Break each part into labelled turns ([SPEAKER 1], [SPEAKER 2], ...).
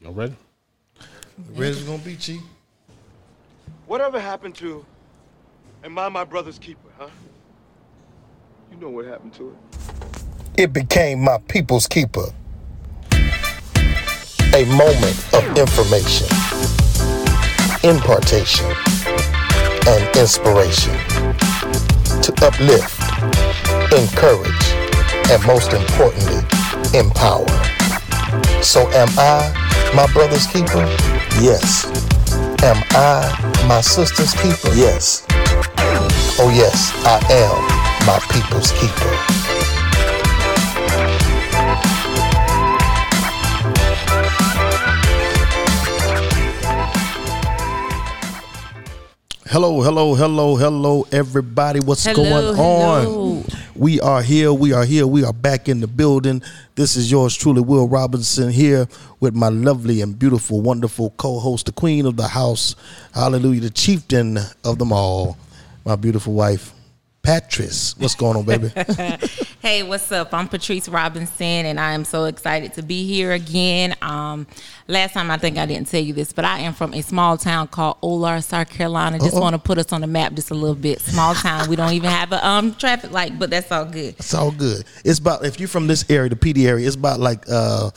[SPEAKER 1] Y'all ready?
[SPEAKER 2] Ready as gonna be, Chief?
[SPEAKER 3] Whatever happened to Am I my brother's keeper, huh? You know what happened to it.
[SPEAKER 2] It became my people's keeper. A moment of information, impartation, and inspiration to uplift, encourage, and most importantly, empower. So, am I my brother's keeper? Yes. Am I my sister's keeper? Yes. Oh, yes, I am my people's keeper. Hello, hello, hello, hello, everybody. What's
[SPEAKER 4] Hello,
[SPEAKER 2] going
[SPEAKER 4] hello.
[SPEAKER 2] on? We are here. We are here. We are back in the building. This is yours truly, Will Robinson, here with my lovely and beautiful, wonderful co host, the queen of the house. Hallelujah, the chieftain of them all, my beautiful wife, Patrice. What's going on, baby?
[SPEAKER 4] Hey, what's up? I'm Patrice Robinson, and I am so excited to be here again. Um, last time I think I didn't tell you this, but I am from a small town called Olar, South Carolina. Just want to put us on the map just a little bit. Small town. We don't even have a um traffic light, but that's all good.
[SPEAKER 2] It's all good. It's about if you're from this area, the Pee Dee area, it's about like uh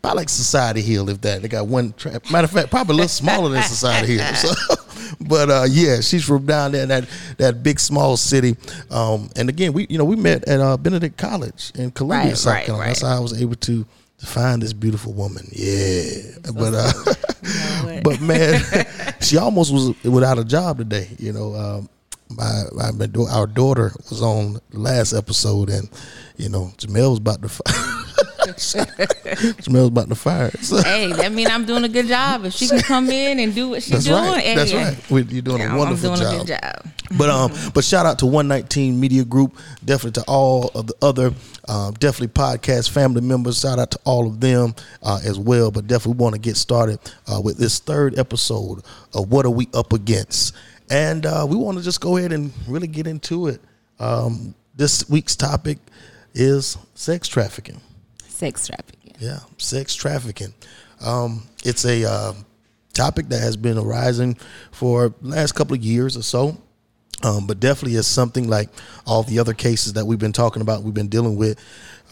[SPEAKER 2] about like Society Hill, if that. They got one tra- matter of fact, probably a little smaller than Society Hill. So but uh yeah, she's from down there in that that big small city. Um and again we you know we met at uh Benedict College in Columbia,
[SPEAKER 4] Right,
[SPEAKER 2] South
[SPEAKER 4] right,
[SPEAKER 2] Carolina. That's how I was able to to find this beautiful woman. Yeah. but uh but man, she almost was without a job today. You know, um, my, my our daughter was on the last episode, and you know, Jamel was about to was about to fire. So,
[SPEAKER 4] hey, that mean I'm doing a good job. If she can come in and do what she's doing,
[SPEAKER 2] right.
[SPEAKER 4] hey,
[SPEAKER 2] That's right. We- You're doing a
[SPEAKER 4] I'm
[SPEAKER 2] wonderful
[SPEAKER 4] doing
[SPEAKER 2] job.
[SPEAKER 4] a good job.
[SPEAKER 2] But um, but shout out to 119 Media Group, definitely to all of the other, um, definitely podcast family members. Shout out to all of them uh, as well. But definitely want to get started uh, with this third episode of What Are We Up Against, and uh, we want to just go ahead and really get into it. Um, this week's topic is sex trafficking.
[SPEAKER 4] Sex trafficking.
[SPEAKER 2] Yeah, sex trafficking. Um, it's a uh, topic that has been arising for last couple of years or so. Um, but definitely is something like all the other cases that we've been talking about, we've been dealing with.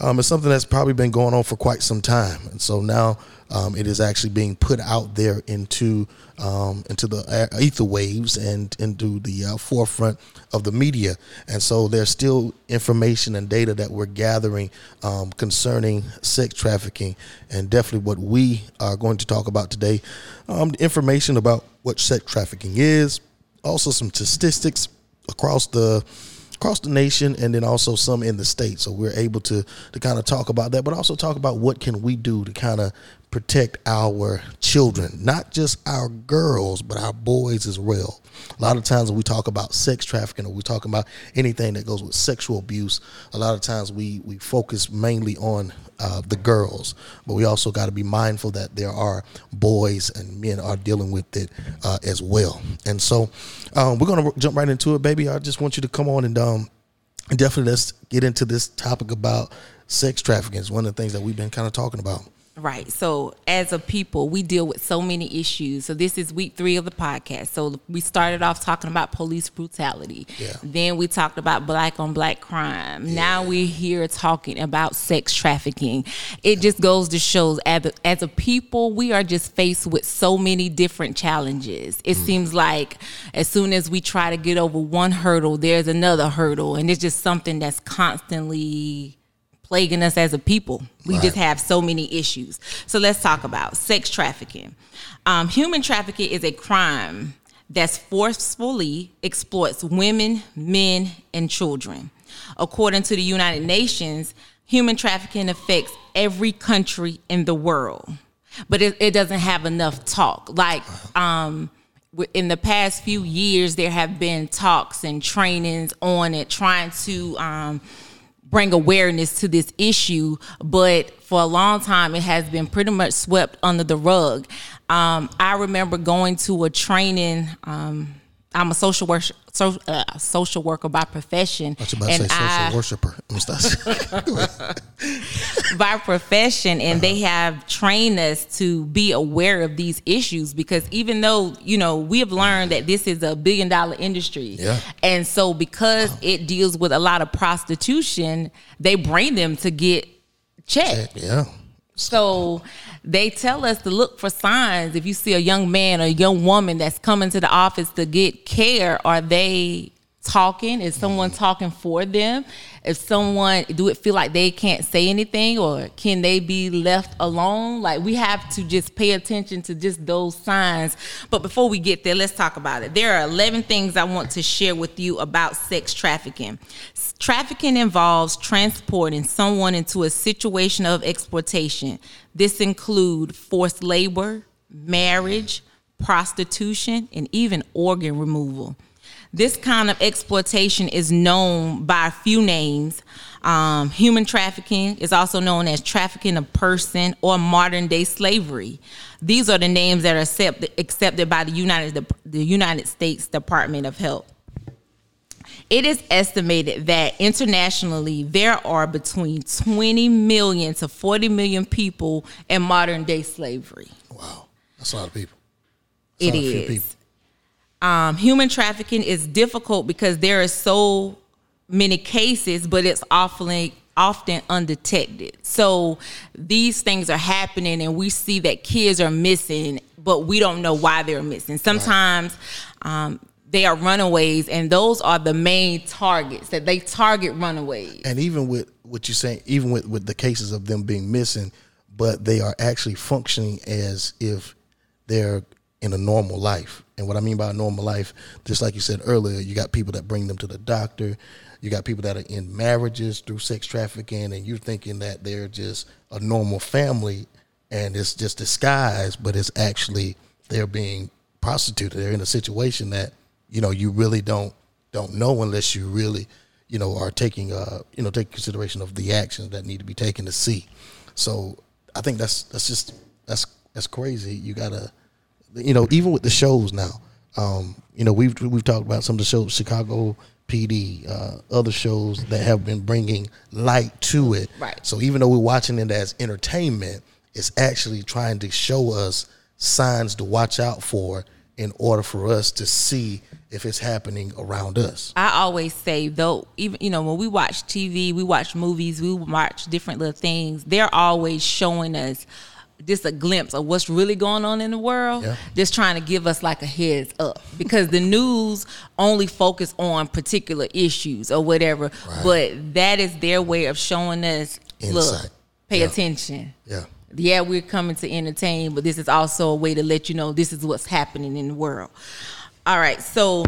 [SPEAKER 2] Um, it's something that's probably been going on for quite some time, and so now um, it is actually being put out there into um, into the ether waves and into the uh, forefront of the media. And so there's still information and data that we're gathering um, concerning sex trafficking, and definitely what we are going to talk about today. Um, information about what sex trafficking is, also some statistics across the across the nation and then also some in the state so we're able to to kind of talk about that but also talk about what can we do to kind of protect our children not just our girls but our boys as well a lot of times when we talk about sex trafficking or we talk about anything that goes with sexual abuse a lot of times we we focus mainly on uh, the girls, but we also got to be mindful that there are boys and men are dealing with it uh, as well. And so um, we're gonna jump right into it, baby. I just want you to come on and um, definitely let's get into this topic about sex trafficking. It's one of the things that we've been kind of talking about.
[SPEAKER 4] Right. So, as a people, we deal with so many issues. So, this is week three of the podcast. So, we started off talking about police brutality.
[SPEAKER 2] Yeah.
[SPEAKER 4] Then we talked about black on black crime. Now we're here talking about sex trafficking. It just goes to show as a, as a people, we are just faced with so many different challenges. It mm. seems like as soon as we try to get over one hurdle, there's another hurdle. And it's just something that's constantly plaguing us as a people. We just have so many issues. So let's talk about sex trafficking. Um, human trafficking is a crime that's forcefully exploits women, men, and children. According to the United Nations, human trafficking affects every country in the world, but it, it doesn't have enough talk. Like, um, in the past few years, there have been talks and trainings on it, trying to um, bring awareness to this issue, but for a long time it has been pretty much swept under the rug. Um, I remember going to a training. Um, I'm a social work so, uh, social worker by profession,
[SPEAKER 2] I was about to say social worshiper. Let me stop. Go ahead.
[SPEAKER 4] by profession and they
[SPEAKER 2] Uh-huh.
[SPEAKER 4] have trained us to be aware of these issues because even though you know we have learned that this is a billion dollar industry
[SPEAKER 2] Yeah.
[SPEAKER 4] and so because it deals with a lot of prostitution they bring them to get checked
[SPEAKER 2] yeah.
[SPEAKER 4] So they tell us to look for signs if you see a young man or a young woman that's coming to the office to get care are they talking is someone talking for them if someone do it feel like they can't say anything or can they be left alone? Like we have to just pay attention to just those signs. But before we get there let's talk about it. There are 11 things i want to share with you about sex trafficking. Trafficking involves transporting someone into a situation of exploitation. This include forced labor marriage prostitution and even organ removal this kind of exploitation is known by a few names. Um, human trafficking is also known as trafficking of person or modern day slavery. These are the names that are accept, accepted by the United, the United States Department of Health. It is estimated that internationally there are between 20 million to 40 million people in modern day slavery.
[SPEAKER 2] Wow. That's a lot of people.
[SPEAKER 4] It
[SPEAKER 2] That's a few people.
[SPEAKER 4] Um, human trafficking is difficult because there are so many cases, but it's often often undetected. So these things are happening, and we see that kids are missing, but we don't know why they're missing. Sometimes. Um, they are runaways, and those are the main targets that they target runaways.
[SPEAKER 2] And even with what you're saying, even with, with the cases of them being missing, but they are actually functioning as if they're in a normal life. And what I mean by a normal life, just like you said earlier, you got people that bring them to the doctor. You got people that are in marriages through sex trafficking, and you're thinking that they're just a normal family, and it's just disguised, but it's actually they're being prostituted. They're in a situation that you know you really don't don't know unless you really you know are taking uh you know take consideration of the actions that need to be taken to see. So I think that's that's just that's that's crazy. You gotta you know even with the shows now. Um, you know we've we've talked about some of the shows Chicago PD, uh, other shows that have been bringing light to it.
[SPEAKER 4] Right.
[SPEAKER 2] So even though we're watching it as entertainment, it's actually trying to show us signs to watch out for in order for us to see if it's happening around us.
[SPEAKER 4] I always say though, even you know when we watch TV, we watch movies, we watch different little things. They're always showing us just a glimpse of what's really going on in the world.
[SPEAKER 2] Yeah.
[SPEAKER 4] Just trying to give us like a heads up because the news only focus on particular issues or whatever. But that is their way of showing us look, pay
[SPEAKER 2] Yeah.
[SPEAKER 4] attention.
[SPEAKER 2] Yeah.
[SPEAKER 4] Yeah, we're coming to entertain, but this is also a way to let you know this is what's happening in the world. All right, so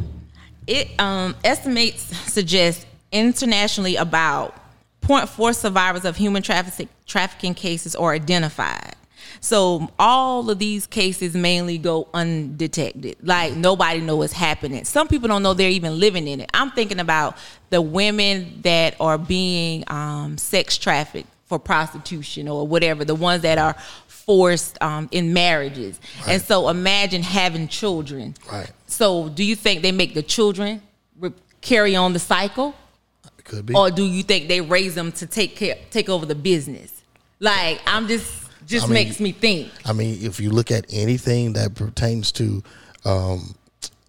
[SPEAKER 4] it um, estimates suggest internationally about 0.4 survivors of human traffic, trafficking cases are identified. So all of these cases mainly go undetected. Like nobody know what's happening. Some people don't know they're even living in it. I'm thinking about the women that are being um, sex trafficked for prostitution or whatever, the ones that are forced um, in marriages. And so imagine having children.
[SPEAKER 2] Right.
[SPEAKER 4] So do you think they make the children carry on the cycle?
[SPEAKER 2] Could be.
[SPEAKER 4] or do you think they raise them to take care, take over the business? Like I'm just just
[SPEAKER 2] I mean,
[SPEAKER 4] makes me think.
[SPEAKER 2] I mean, if you look at anything that pertains to, um,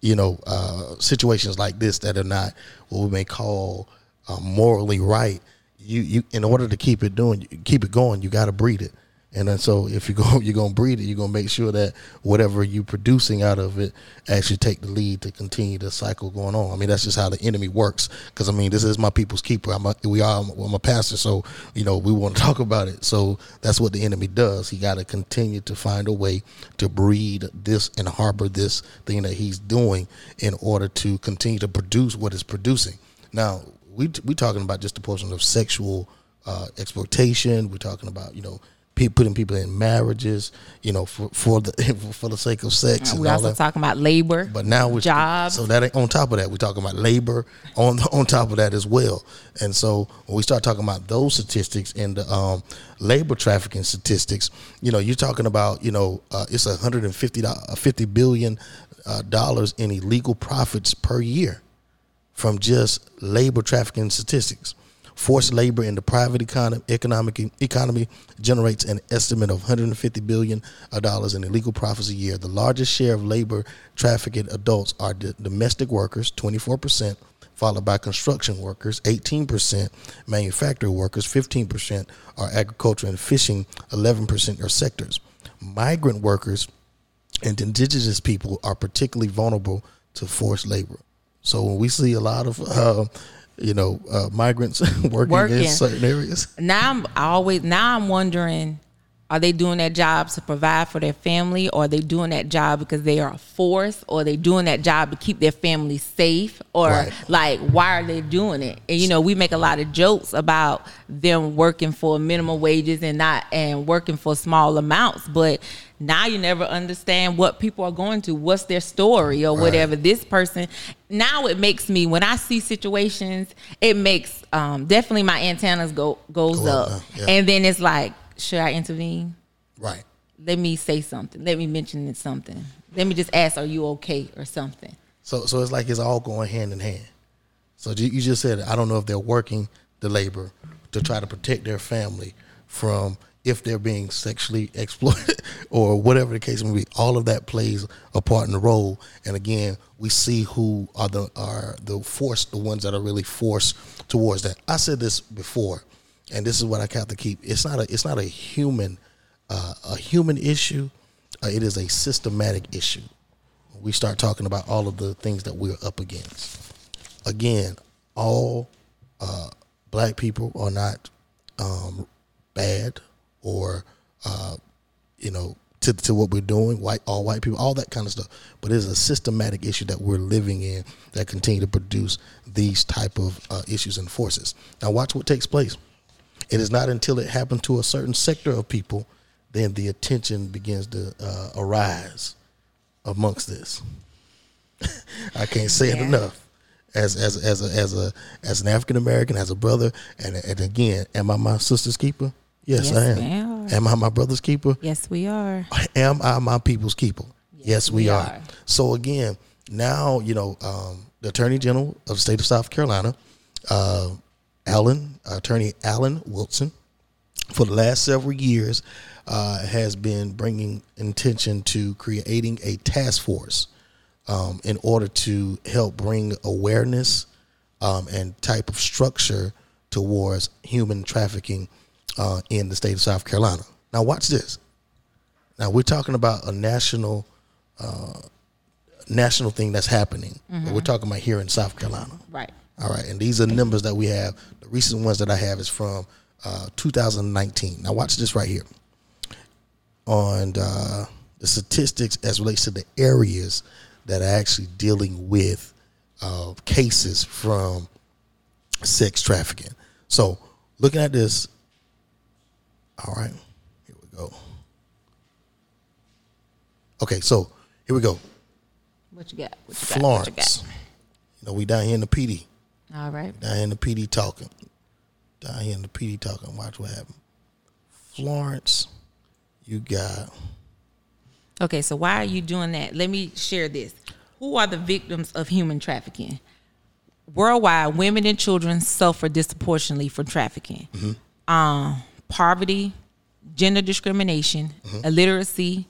[SPEAKER 2] you know, uh, situations like this that are not what we may call uh, morally right, you you in order to keep it doing, keep it going, you got to breed it. And then so if you go, you're gonna breed it. You're gonna make sure that whatever you're producing out of it actually take the lead to continue the cycle going on. I mean, that's just how the enemy works. Because I mean, this is my people's keeper. I'm a, we are. I'm a pastor, so you know we want to talk about it. So that's what the enemy does. He got to continue to find a way to breed this and harbor this thing that he's doing in order to continue to produce what it's producing. Now we we talking about just the portion of sexual uh, exploitation. We're talking about you know putting people in marriages, you know, for for the for the sake of sex. and
[SPEAKER 4] We also
[SPEAKER 2] that.
[SPEAKER 4] talking about labor,
[SPEAKER 2] But now we're
[SPEAKER 4] jobs.
[SPEAKER 2] So that ain't on top of that, we're talking about labor on on top of that as well. And so when we start talking about those statistics and the um, labor trafficking statistics, you know, you're talking about you know uh, it's a hundred and fifty fifty billion uh, dollars in illegal profits per year. from just labor trafficking statistics. Forced labor in the private economy, economic economy generates an estimate of 150 billion dollars in illegal profits a year. The largest share of labor trafficking adults are d- domestic workers, 24 percent, followed by construction workers, 18 percent, manufacturing workers, 15 percent, are agriculture and fishing, 11 percent are sectors. Migrant workers and indigenous people are particularly vulnerable to forced labor. So when we see a lot of uh, you know uh, migrants working,
[SPEAKER 4] Working.
[SPEAKER 2] in certain areas,
[SPEAKER 4] now I'm always now I'm wondering are they doing that job to provide for their family or are they doing that job because they are forced or are they doing that job to keep their family safe or
[SPEAKER 2] Right.
[SPEAKER 4] like why are they doing it and you know we make a lot of jokes about them working for minimum wages and not and working for small amounts but now you never understand what people are going to what's their story or
[SPEAKER 2] Right.
[SPEAKER 4] whatever this person now it makes me when i see situations it makes um, definitely my antennas go goes
[SPEAKER 2] Go up
[SPEAKER 4] up
[SPEAKER 2] yeah.
[SPEAKER 4] and then it's like should i intervene
[SPEAKER 2] right?
[SPEAKER 4] let me say something let me mention something let me just ask are you okay or something
[SPEAKER 2] So so it's like it's all going hand in hand. So you, you just said I don't know if they're working the labor to try to protect their family from if they're being sexually exploited or whatever the case may be. All of that plays a part in the role. And again, we see who are the are the force, the ones that are really forced towards that. I said this before, and this is what I have to keep. It's not a it's not a human uh, a human issue. Uh, it is a systematic issue we start talking about all of the things that we're up against. Again, all uh, black people are not um, bad or uh, you know to, to what we're doing. White all white people, all that kind of stuff. But it's a systematic issue that we're living in that continue to produce these type of uh, issues and forces. Now, watch what takes place. It is not until it happens to a certain sector of people then the attention begins to uh, arise amongst this. I can't say it enough. As as as a, as a as an African American, as a brother, and and again, am I my sister's keeper? Yes,
[SPEAKER 4] Yes,
[SPEAKER 2] I am. Am I my brother's keeper?
[SPEAKER 4] yes we are
[SPEAKER 2] Am I my people's keeper? Yes, we,
[SPEAKER 4] we
[SPEAKER 2] are.
[SPEAKER 4] are.
[SPEAKER 2] So again, now you know um, the Attorney General of the state of South Carolina, uh, Alan Attorney Alan Wilson, for the last several years, uh, has been bringing intention to creating a task force um, in order to help bring awareness um, and type of structure towards human trafficking uh, in the state of South Carolina. Now, watch this. Now we're talking about a national, uh, national thing that's happening. But we're talking about here in South Carolina.
[SPEAKER 4] right
[SPEAKER 2] All right, and these are numbers that we have. The recent ones that I have is from uh, 2019. Now watch this right here. On uh, the statistics as relates to the areas that are actually dealing with uh, cases from sex trafficking. So looking at this, all right, here we go. Okay, so here we go.
[SPEAKER 4] what you got what you got what you
[SPEAKER 2] Florence. You know, we down here in the Pee
[SPEAKER 4] Dee. All right
[SPEAKER 2] Down in the Pee Dee talking. Down here in the Pee Dee talking. Watch what happened. Florence, you got
[SPEAKER 4] Okay, so why are you doing that? Let me share this. Who are the victims of human trafficking? Worldwide, women and children suffer disproportionately from trafficking. Um, poverty, gender discrimination, illiteracy,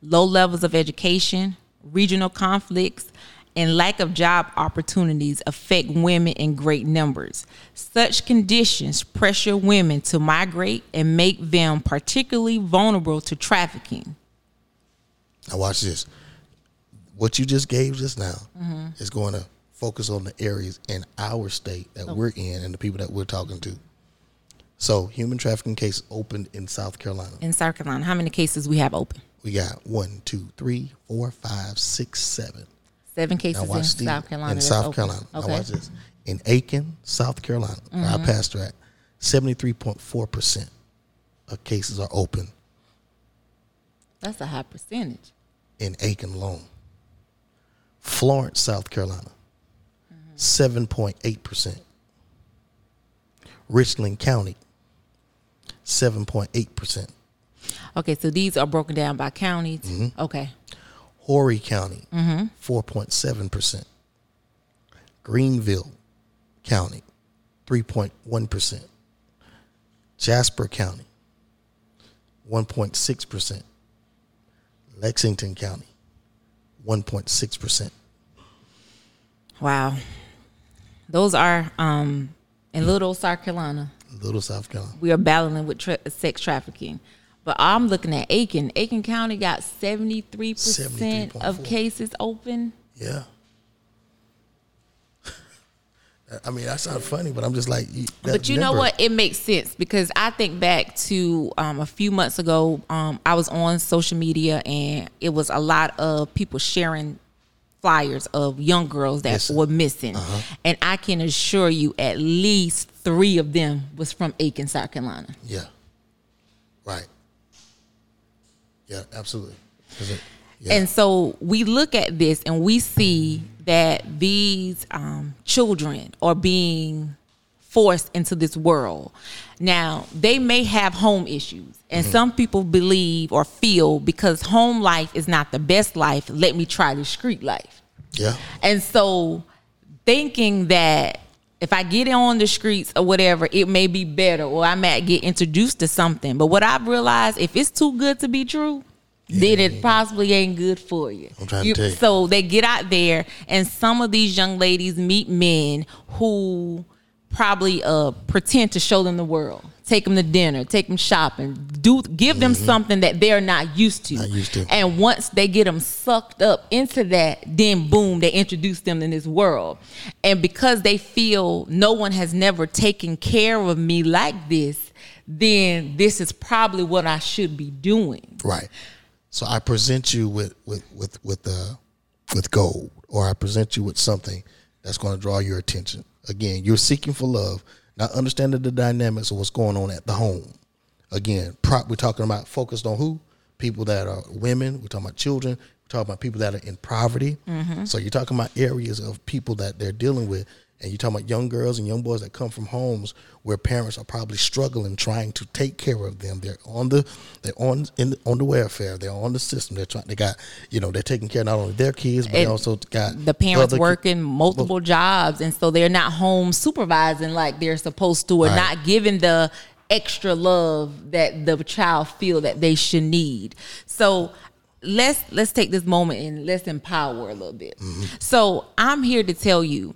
[SPEAKER 4] low levels of education, regional conflicts, and lack of job opportunities affect women in great numbers. Such conditions pressure women to migrate and make them particularly vulnerable to trafficking.
[SPEAKER 2] now watch this. What you just gave just now
[SPEAKER 4] Mm-hmm.
[SPEAKER 2] is going to focus on the areas in our state that we're in and the people that we're talking to. So human trafficking case opened in South Carolina.
[SPEAKER 4] in South Carolina, how many cases we have open?
[SPEAKER 2] We got one, two, three, four, five, six, seven.
[SPEAKER 4] Seven cases in South Carolina.
[SPEAKER 2] in South. Carolina. Now
[SPEAKER 4] Okay. Mm-hmm.
[SPEAKER 2] watch this. In Aiken, South Carolina, where I pastor at, seventy three point four percent of cases are open
[SPEAKER 4] That's a high percentage.
[SPEAKER 2] in Aiken alone. Florence, South Carolina, seven point eight percent. Richland County, seven point eight percent.
[SPEAKER 4] Okay, so these are broken down by counties.
[SPEAKER 2] Mm-hmm.
[SPEAKER 4] Okay.
[SPEAKER 2] Horry County, 4.7%. Greenville County, 3.1%. Jasper County, 1.6%. Lexington County, 1.6%.
[SPEAKER 4] Wow. Those are um in Little South Carolina.
[SPEAKER 2] Little South Carolina.
[SPEAKER 4] We are battling with tra- sex trafficking. But I'm looking at Aiken. Aiken County got 73% of
[SPEAKER 2] 73.4.
[SPEAKER 4] cases open.
[SPEAKER 2] Yeah. I mean, that's not funny, but I'm just like,
[SPEAKER 4] But you know what? It makes sense because I think back to um, a few months ago. Um, I was on social media and it was a lot of people sharing flyers of young girls that
[SPEAKER 2] Missing.
[SPEAKER 4] were missing, and I can assure you, at least three of them was from Aiken, South Carolina.
[SPEAKER 2] Yeah. Right. Yeah, absolutely. yeah.
[SPEAKER 4] And so we look at this and we see that these um, children are being forced into this world. Now, they may have home issues, and
[SPEAKER 2] Mm-hmm.
[SPEAKER 4] some people believe or feel because home life is not the best life, let me try the street life.
[SPEAKER 2] yeah.
[SPEAKER 4] And so thinking that if I get on the streets or whatever, it may be better or I might get introduced to something. But what I've realized, if it's too good to be true, then it possibly ain't good for you.
[SPEAKER 2] I'm trying to tell you.
[SPEAKER 4] So they get out there and some of these young ladies meet men who probably uh pretend to show them the world. Take them to dinner, take them shopping, do give them something that they're not used to.
[SPEAKER 2] Mm-hmm. Not used to.
[SPEAKER 4] And once they get them sucked up into that, then boom, they introduce them in this world. And because they feel no one has never taken care of me like this, then this is probably what I should be doing.
[SPEAKER 2] Right. So I present you with with with with uh, with gold, or I present you with something that's going to draw your attention. Again, you're seeking for love, not understanding the dynamics of what's going on at the home. Again, prop. We're talking about focused on who people that are women. We're talking about children. We're talking about people that are in poverty. Mm-hmm. So you're talking about areas of people that they're dealing with, and you're talking about young girls and young boys that come from homes where parents are probably struggling trying to take care of them. They're on the they're on in the, on the welfare. They're on the system. They're trying. They got you know they're taking care not only their kids but they also got
[SPEAKER 4] the parents
[SPEAKER 2] other ki-
[SPEAKER 4] working multiple jobs and so they're not home supervising like they're supposed to or
[SPEAKER 2] Right.
[SPEAKER 4] not giving the extra love that the child feel that they should need so let's let's take this moment and let's empower a little bit mm-hmm. so i'm here to tell you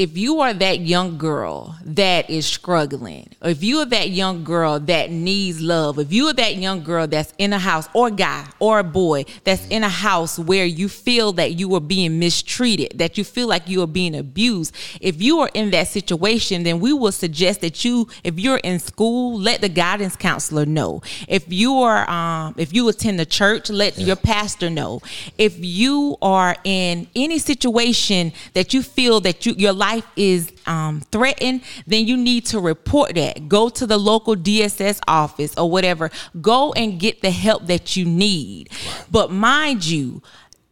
[SPEAKER 4] if you are that young girl that is struggling, or if you are that young girl that needs love, if you are that young girl that's in a house, or guy, or a boy that's in a house where you feel that you are being mistreated, that you feel like you are being abused, if you are in that situation, then we will suggest that you, if you're in school, let the guidance counselor know. If you are, um, if you attend the church, let your pastor know. If you are in any situation that you feel that you your life is um, threatened, then you need to report that. Go to the local DSS office or whatever. Go and get the help that you need. But mind you,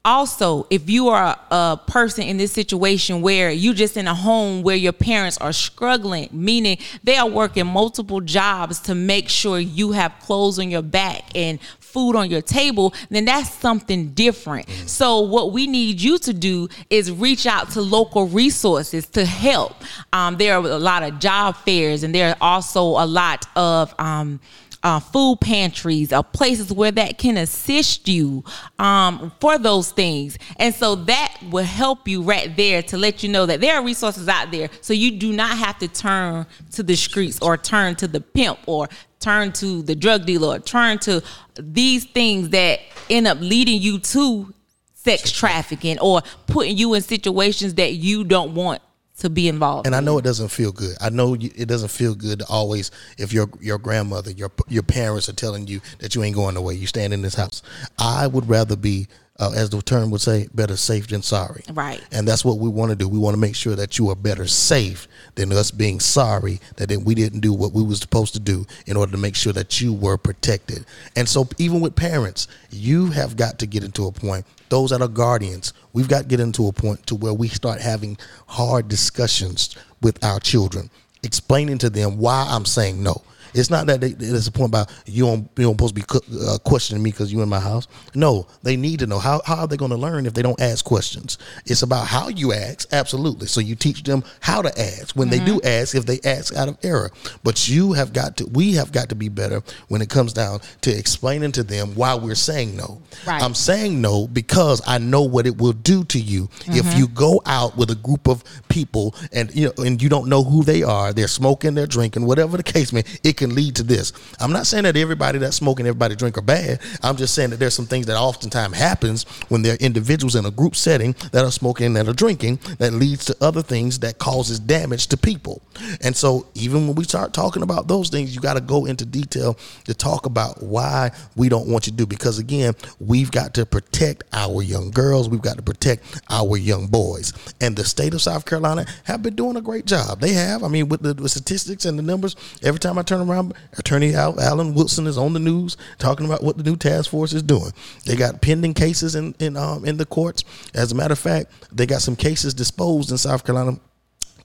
[SPEAKER 4] also, if you are a person in this situation where you're just in a home where your parents are struggling, meaning they are working multiple jobs to make sure you have clothes on your back and food on your table, then that's something different. So what we need you to do is reach out to local resources to help. Um, there are a lot of job fairs, and there are also a lot of um, uh, food pantries or places where that can assist you um, for those things. And so that will help you right there to let you know that there are resources out there. So you do not have to turn to the streets or turn to the pimp or turn to the drug dealer or turn to these things that end up leading you to sex trafficking or putting you in situations that you don't want to be involved
[SPEAKER 2] And I know it doesn't feel good. I know you, it doesn't feel good to always if your your grandmother, your your parents are telling you that you ain't going away. You stand in this house. I would rather be, uh, as the term would say, better safe than sorry.
[SPEAKER 4] Right.
[SPEAKER 2] And that's what we want to do. We want to make sure that you are better safe than us being sorry that we didn't do what we was supposed to do in order to make sure that you were protected. And so even with parents, you have got to get into a point. Those that are guardians, we've got to get into a point to where we start having hard discussions with our children, explaining to them why I'm saying no. It's not that they, it's a point about you don't you don't supposed to be uh, questioning me because you in my house. No, they need to know how how are they going to learn if they don't ask questions. It's about how you ask, absolutely. So you teach them how to ask when they do ask, if they ask out of error. But you have got to, we have got to be better when it comes down to explaining to them why we're saying no.
[SPEAKER 4] Right.
[SPEAKER 2] I'm saying no because I know what it will do to you if you go out with a group of people and you know and you don't know who they are. They're smoking, they're drinking, whatever the case may. It can lead to this. I'm not saying that everybody that's smoking, everybody drink are bad. I'm just saying that there's some things that oftentimes happens when there are individuals in a group setting that are smoking and are drinking that leads to other things that causes damage to people. And so even when we start talking about those things, you got to go into detail to talk about why we don't want you to do. Because again, we've got to protect our young girls. We've got to protect our young boys. And the state of South Carolina have been doing a great job. They have. I mean, with the statistics and the numbers, every time I turn around, Attorney Al, Alan Wilson is on the news talking about what the new task force is doing. They got pending cases in in um in the courts. As a matter of fact, they got some cases disposed in South Carolina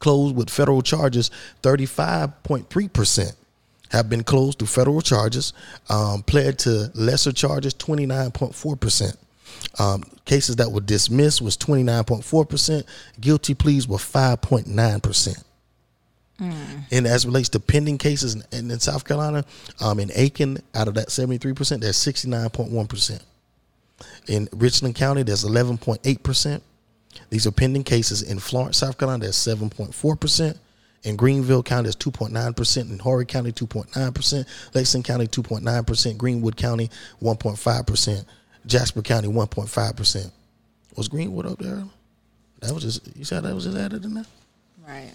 [SPEAKER 2] closed with federal charges 35.3% have been closed through federal charges um, pled to lesser charges 29.4% um, cases that were dismissed was 29.4% guilty pleas were 5.9% and as relates to pending cases in, in, in south carolina um, in aiken out of that 73% there's 69.1% in richland county there's 11.8% these are pending cases in Florence, South Carolina. There's 7.4%. In Greenville County, there's 2.9%. In Horry County, 2.9%. Lexington County, 2.9%. Greenwood County, 1.5%. Jasper County, 1.5%. Was Greenwood up there? That was just, you said that was just added in there?
[SPEAKER 4] Right.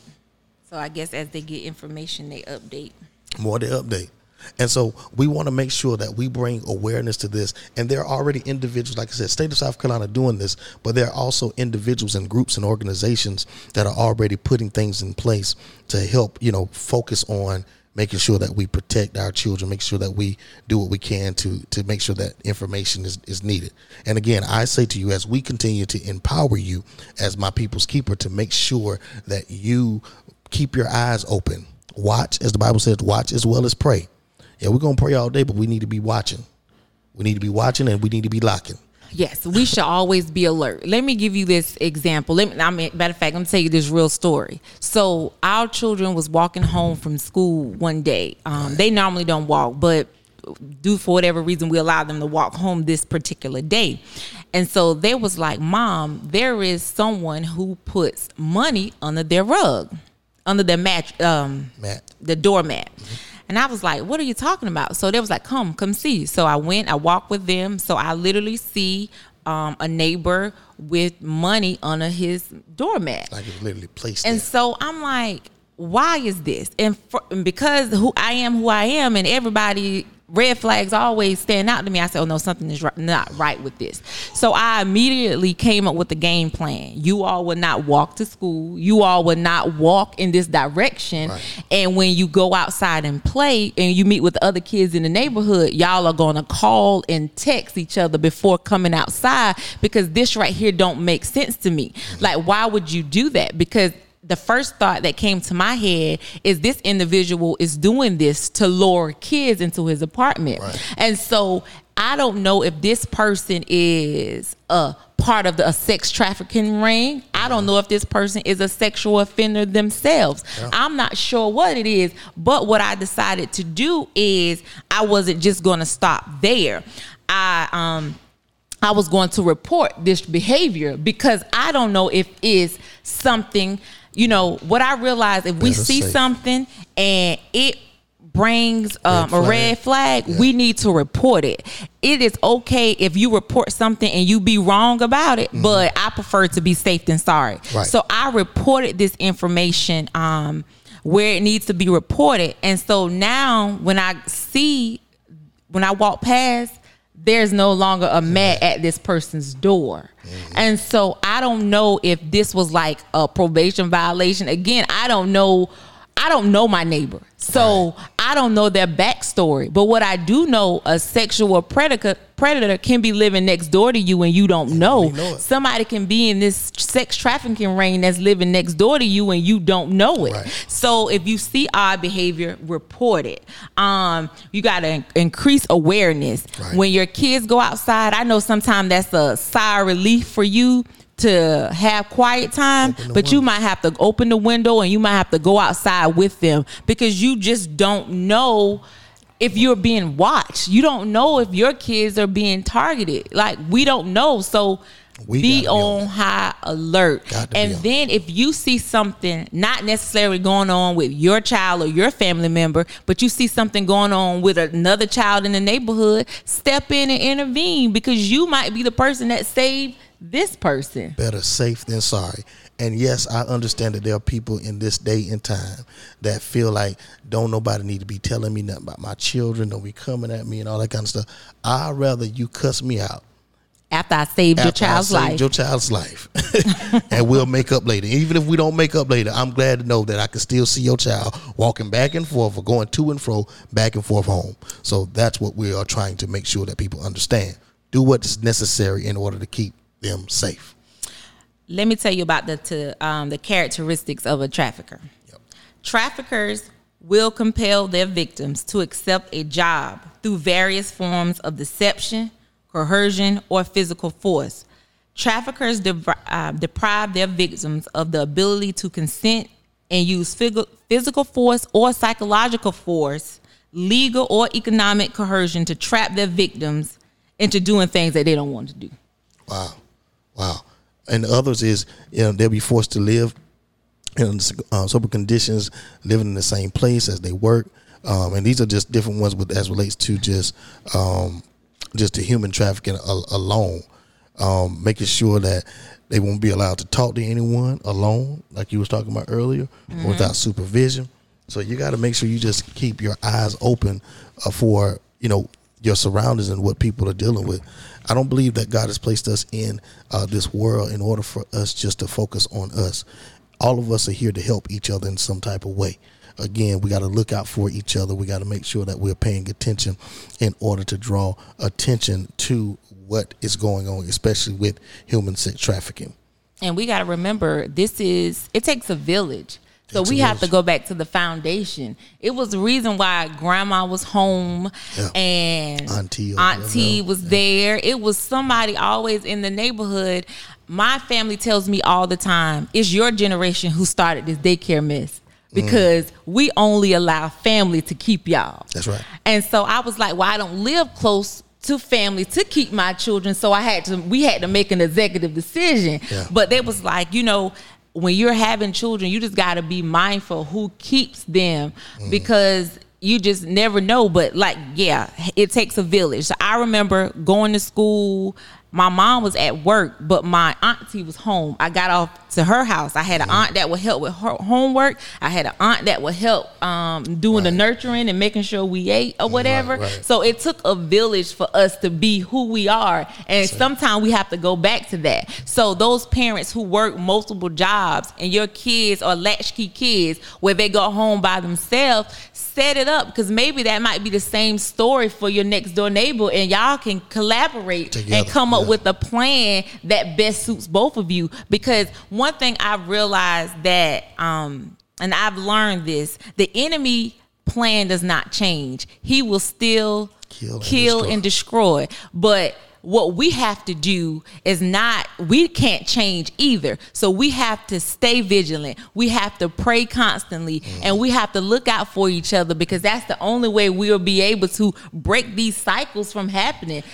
[SPEAKER 4] So I guess as they get information, they update.
[SPEAKER 2] more they update. And so we want to make sure that we bring awareness to this. And there are already individuals, like I said, state of South Carolina doing this, but there are also individuals and groups and organizations that are already putting things in place to help, you know, focus on making sure that we protect our children, make sure that we do what we can to to make sure that information is, is needed. And again, I say to you as we continue to empower you as my people's keeper to make sure that you keep your eyes open. Watch, as the Bible says, watch as well as pray. Yeah, we're gonna pray all day, but we need to be watching. We need to be watching and we need to be locking.
[SPEAKER 4] Yes, we should always be alert. Let me give you this example. Let me, I mean, matter of fact, I'm gonna tell you this real story. So our children was walking home from school one day. Um, They normally don't walk, but do for whatever reason, we allowed them to walk home this particular day. And so they was like, "Mom, there is someone who puts money under their rug, under their mat, um,
[SPEAKER 2] Matt.
[SPEAKER 4] the doormat. And I was like, what are you talking about? So they was like, come, come see. So I went, I walked with them. So I literally see um, a neighbor with money under his doormat.
[SPEAKER 2] Like it's literally placed
[SPEAKER 4] And
[SPEAKER 2] there.
[SPEAKER 4] so I'm like, why is this? And, for, and because who I am, who I am, and everybody red flags always stand out to me. I said, oh no, something is not right with this. So I immediately came up with a game plan. You all would not walk to school. You all would not walk in this direction.
[SPEAKER 2] Right.
[SPEAKER 4] And when you go outside and play and you meet with other kids in the neighborhood, y'all are gonna call and text each other before coming outside because this right here don't make sense to me. Like, why would you do that? Because the first thought that came to my head is this individual is doing this to lure kids into his apartment.
[SPEAKER 2] Right.
[SPEAKER 4] And so I don't know if this person is a part of the a sex trafficking ring. I don't know if this person is a sexual offender themselves. I'm not sure what it is, but what I decided to do is I wasn't just going to stop there. I um I was going to report this behavior because I don't know if it's something, you know, what I realize if we see
[SPEAKER 2] safe.
[SPEAKER 4] something and it brings um, a red flag, we need to report it. It is okay if you report something and you be wrong about it, but I prefer to be safe than sorry.
[SPEAKER 2] Mm-hmm. Right.
[SPEAKER 4] So I reported this information um, where it needs to be reported. And so now when I see, when I walk past, there's no longer a mat at this person's door. Mm-hmm. And so I don't know if this was like a probation violation. Again, I don't know. I don't know my neighbor. So I I don't know their backstory, but what I do know, a sexual predator predator can be living next door to you and you don't know.
[SPEAKER 2] know.
[SPEAKER 4] Somebody can be in this sex trafficking ring that's living next door to you and you don't know it.
[SPEAKER 2] Right.
[SPEAKER 4] So if you see odd behavior, report it. Um, you got to increase awareness.
[SPEAKER 2] Right.
[SPEAKER 4] When your kids go outside, I know sometimes that's a sigh of relief for you to have quiet time, but you might have to open the window and you might have to go outside with them because you just don't know if you're being watched. You don't know if your kids are being targeted. Like we don't know. So
[SPEAKER 2] We
[SPEAKER 4] be
[SPEAKER 2] gotta be on
[SPEAKER 4] on high alert.
[SPEAKER 2] Got to be
[SPEAKER 4] And then if you see something not necessarily going on with your child or your family member, but you see something going on with another child in the neighborhood, step in and intervene because you might be the person that saved this person.
[SPEAKER 2] better safe than sorry. And yes, I understand that there are people in this day and time that feel like don't nobody need to be telling me nothing about my children, don't be coming at me and all that kind of stuff. I'd rather you cuss me out
[SPEAKER 4] After I saved your
[SPEAKER 2] after I
[SPEAKER 4] child's life.
[SPEAKER 2] your child's life, and we'll make up later. Even if we don't make up later, I'm glad to know that I can still see your child walking back and forth or going to and fro, back and forth home. So that's what we are trying to make sure that people understand. Do what's necessary in order to keep them safe.
[SPEAKER 4] Let me tell you about the to, um, the characteristics of a trafficker.
[SPEAKER 2] Yep.
[SPEAKER 4] Traffickers will compel their victims to accept a job through various forms of deception, coercion, or physical force. Traffickers uh, deprive their victims of the ability to consent and use fig- physical force or psychological force, legal or economic coercion to trap their victims into doing things that they don't want to do.
[SPEAKER 2] Wow, wow. And the others is you know they'll be forced to live in uh, sober conditions, living in the same place as they work. Um, and these are just different ones with as relates to just um, just the human trafficking al- alone. Um, making sure that they won't be allowed to talk to anyone alone, like you was talking about earlier, or without supervision. So you got to make sure you just keep your eyes open uh, for you know your surroundings and what people are dealing with. I don't believe that God has placed us in uh, this world in order for us just to focus on us. All of us are here to help each other in some type of way. Again, we got to look out for each other. We got to make sure that we're paying attention in order to draw attention to what is going on, especially with human sex trafficking.
[SPEAKER 4] And we got to remember this is it takes a village. So we have to go back to the foundation. It was the reason why grandma was home
[SPEAKER 2] Yeah.
[SPEAKER 4] and
[SPEAKER 2] Auntie
[SPEAKER 4] auntie was there. It was somebody always in the neighborhood. My family tells me all the time, it's your generation who started this daycare mess because we only allow family to keep y'all.
[SPEAKER 2] That's right.
[SPEAKER 4] And so I was like, well, I don't live close to family to keep my children. So I had to, we had to make an executive decision.
[SPEAKER 2] Yeah.
[SPEAKER 4] But they was like, you know, when you're having children, you just got to be mindful who keeps them
[SPEAKER 2] Mm.
[SPEAKER 4] because you just never know. But like, yeah, it takes a village. So I remember going to school. My mom was at work, but my auntie was home. I got off to her house. I had an aunt that would help with her homework. I had an aunt that would help um, doing the nurturing and making sure we ate or whatever.
[SPEAKER 2] right.
[SPEAKER 4] So it took a village for us to be who we are. And sometimes we have to go back to that. So those parents who work multiple jobs and your kids are latchkey kids where they go home by themselves, set it up because maybe that might be the same story for your next door neighbor and y'all can collaborate and come up
[SPEAKER 2] yeah.
[SPEAKER 4] with a plan that best suits both of you. Because one thing I've realized that um and I've learned this, the enemy plan does not change. He will still
[SPEAKER 2] Kill and destroy.
[SPEAKER 4] and destroy. But what we have to do is not we can't change either so we have to stay vigilant we have to pray constantly
[SPEAKER 2] Mm-hmm.
[SPEAKER 4] and we have to look out for each other because that's the only way we'll be able to break these cycles from happening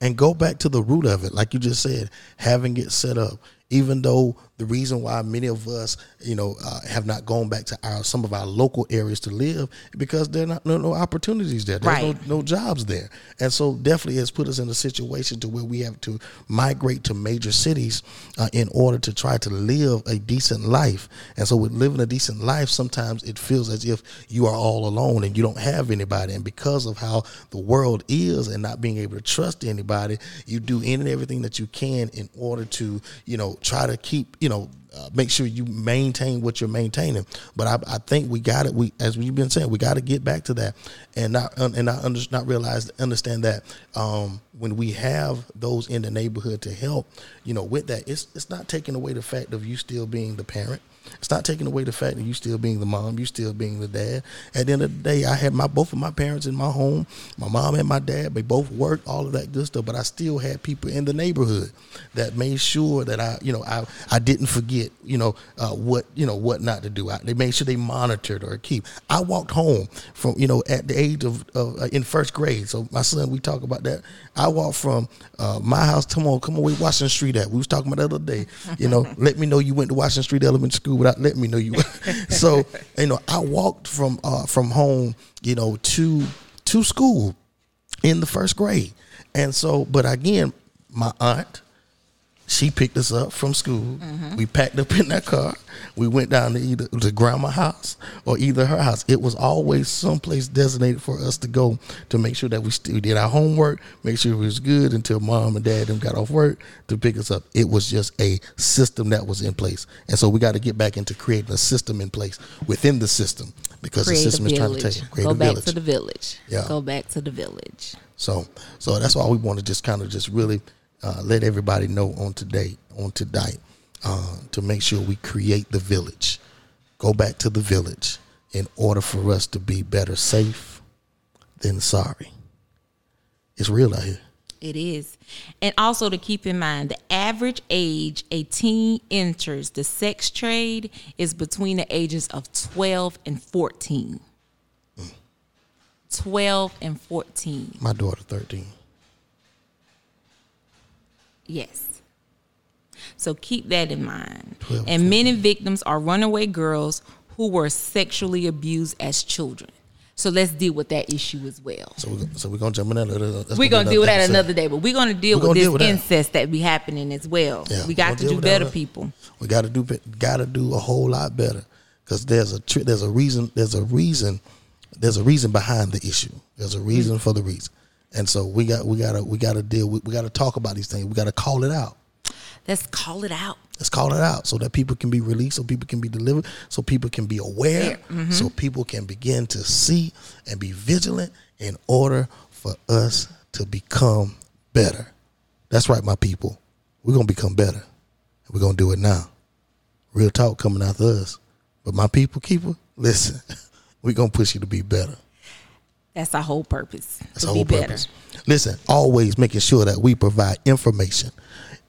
[SPEAKER 2] and go back to the root of it like you just said having it set up even though the reason why many of us you know uh, have not gone back to our some of our local areas to live because there are not no, no opportunities there. There's
[SPEAKER 4] Right.
[SPEAKER 2] no, no jobs there. And so definitely has put us in a situation to where we have to migrate to major cities uh, in order to try to live a decent life. And so with living a decent life sometimes it feels as if you are all alone and you don't have anybody. And because of how the world is and not being able to trust anybody you do any and everything that you can in order to you know try to keep you you know, uh, make sure you maintain what you're maintaining. But I, I think we got it. We, as we've been saying, we got to get back to that, and not and not under, not realize understand that um, when we have those in the neighborhood to help, you know, with that, it's it's not taking away the fact of you still being the parent. It's not taking away the fact that you still being the mom, you still being the dad. At the end of the day, I had my both of my parents in my home. My mom and my dad, they both worked, all of that good stuff. But I still had people in the neighborhood that made sure that I, you know, I I didn't forget, you know, uh, what you know what not to do. I, they made sure they monitored or keep. I walked home from, you know, at the age of, of uh, in first grade. So my son, we talk about that. I walked from uh, my house. Come on, come on, where Washington Street at? We was talking about the other day. You know, let me know you went to Washington Street Elementary School without letting me know you. so you know, I walked from uh, from home, you know, to to school in the first grade, and so. But again, my aunt, she picked us up from school.
[SPEAKER 4] Mm-hmm.
[SPEAKER 2] We packed up in that car. We went down to either to grandma's house or either her house. It was always someplace designated for us to go to make sure that we still did our homework, make sure it was good until mom and dad them got off work to pick us up. It was just a system that was in place, and so we got to get back into creating a system in place within the system because
[SPEAKER 4] Create
[SPEAKER 2] the system is trying to take create
[SPEAKER 4] Go back
[SPEAKER 2] village.
[SPEAKER 4] to the village.
[SPEAKER 2] Yeah.
[SPEAKER 4] Go back to the village.
[SPEAKER 2] So, so that's why we want to just kind of just really uh, let everybody know on today, on tonight, uh, to make sure we create the village, go back to the village in order for us to be better safe than sorry. It's real out here.
[SPEAKER 4] It is. And also to keep in mind, the average age a teen enters the sex trade is between the ages of 12 and 14. 12 and 14.
[SPEAKER 2] My daughter, thirteen.
[SPEAKER 4] Yes. So keep that in mind.
[SPEAKER 2] 12,
[SPEAKER 4] and many victims are runaway girls who were sexually abused as children. So let's deal with that issue as well.
[SPEAKER 2] So, we, so we're gonna jump in that. That's
[SPEAKER 4] We're gonna deal with that another day, but we're gonna deal
[SPEAKER 2] We're gonna
[SPEAKER 4] with
[SPEAKER 2] deal
[SPEAKER 4] this
[SPEAKER 2] with
[SPEAKER 4] incest that be happening as well.
[SPEAKER 2] Yeah,
[SPEAKER 4] we got to do
[SPEAKER 2] with that
[SPEAKER 4] better, people.
[SPEAKER 2] We got to do got to do a whole lot better because there's a there's a reason there's a reason there's a reason behind the issue. There's a reason for the reason, and so we got we got to we got to deal with we got to talk about these things. We got to call it out.
[SPEAKER 4] Let's call it out.
[SPEAKER 2] Let's call it out so that people can be released, so people can be delivered, so people can be aware,
[SPEAKER 4] Mm-hmm.
[SPEAKER 2] so people can begin to see and be vigilant in order for us to become better. That's right, my people. We're gonna become better. We're gonna do it now. Real talk coming out of us. But my people, keeper, listen, we're gonna push you to be better.
[SPEAKER 4] That's our whole purpose.
[SPEAKER 2] That's
[SPEAKER 4] to
[SPEAKER 2] the
[SPEAKER 4] be
[SPEAKER 2] whole
[SPEAKER 4] better.
[SPEAKER 2] purpose. Listen, always making sure that we provide information,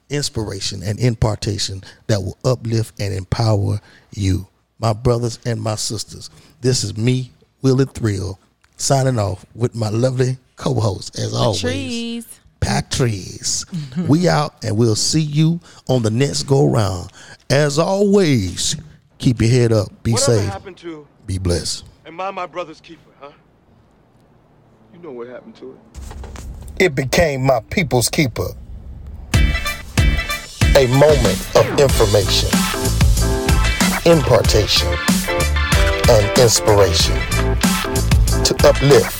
[SPEAKER 2] inspiration, and impartation that will uplift and empower you, my brothers and my sisters. This is me, Willie Thrill, signing off with my lovely co-host, as always.
[SPEAKER 4] Trees.
[SPEAKER 2] Patrice. we out and we'll see you on the next go round. As always, keep your head up, be
[SPEAKER 3] Whatever
[SPEAKER 2] safe,
[SPEAKER 3] happened to
[SPEAKER 2] be blessed.
[SPEAKER 3] And I my brother's keeper, huh? You know what happened to it.
[SPEAKER 2] it became my people's keeper. A moment of information, impartation, and inspiration to uplift,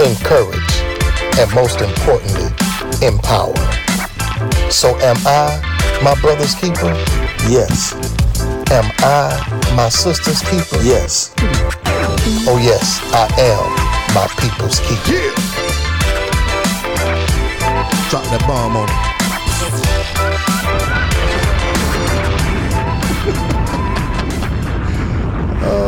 [SPEAKER 2] encourage, and most importantly, empower. So, am I my brother's keeper? Yes. Am I my sister's keeper? Yes. Oh, yes, I am my people's keeper. Drop that bomb on it.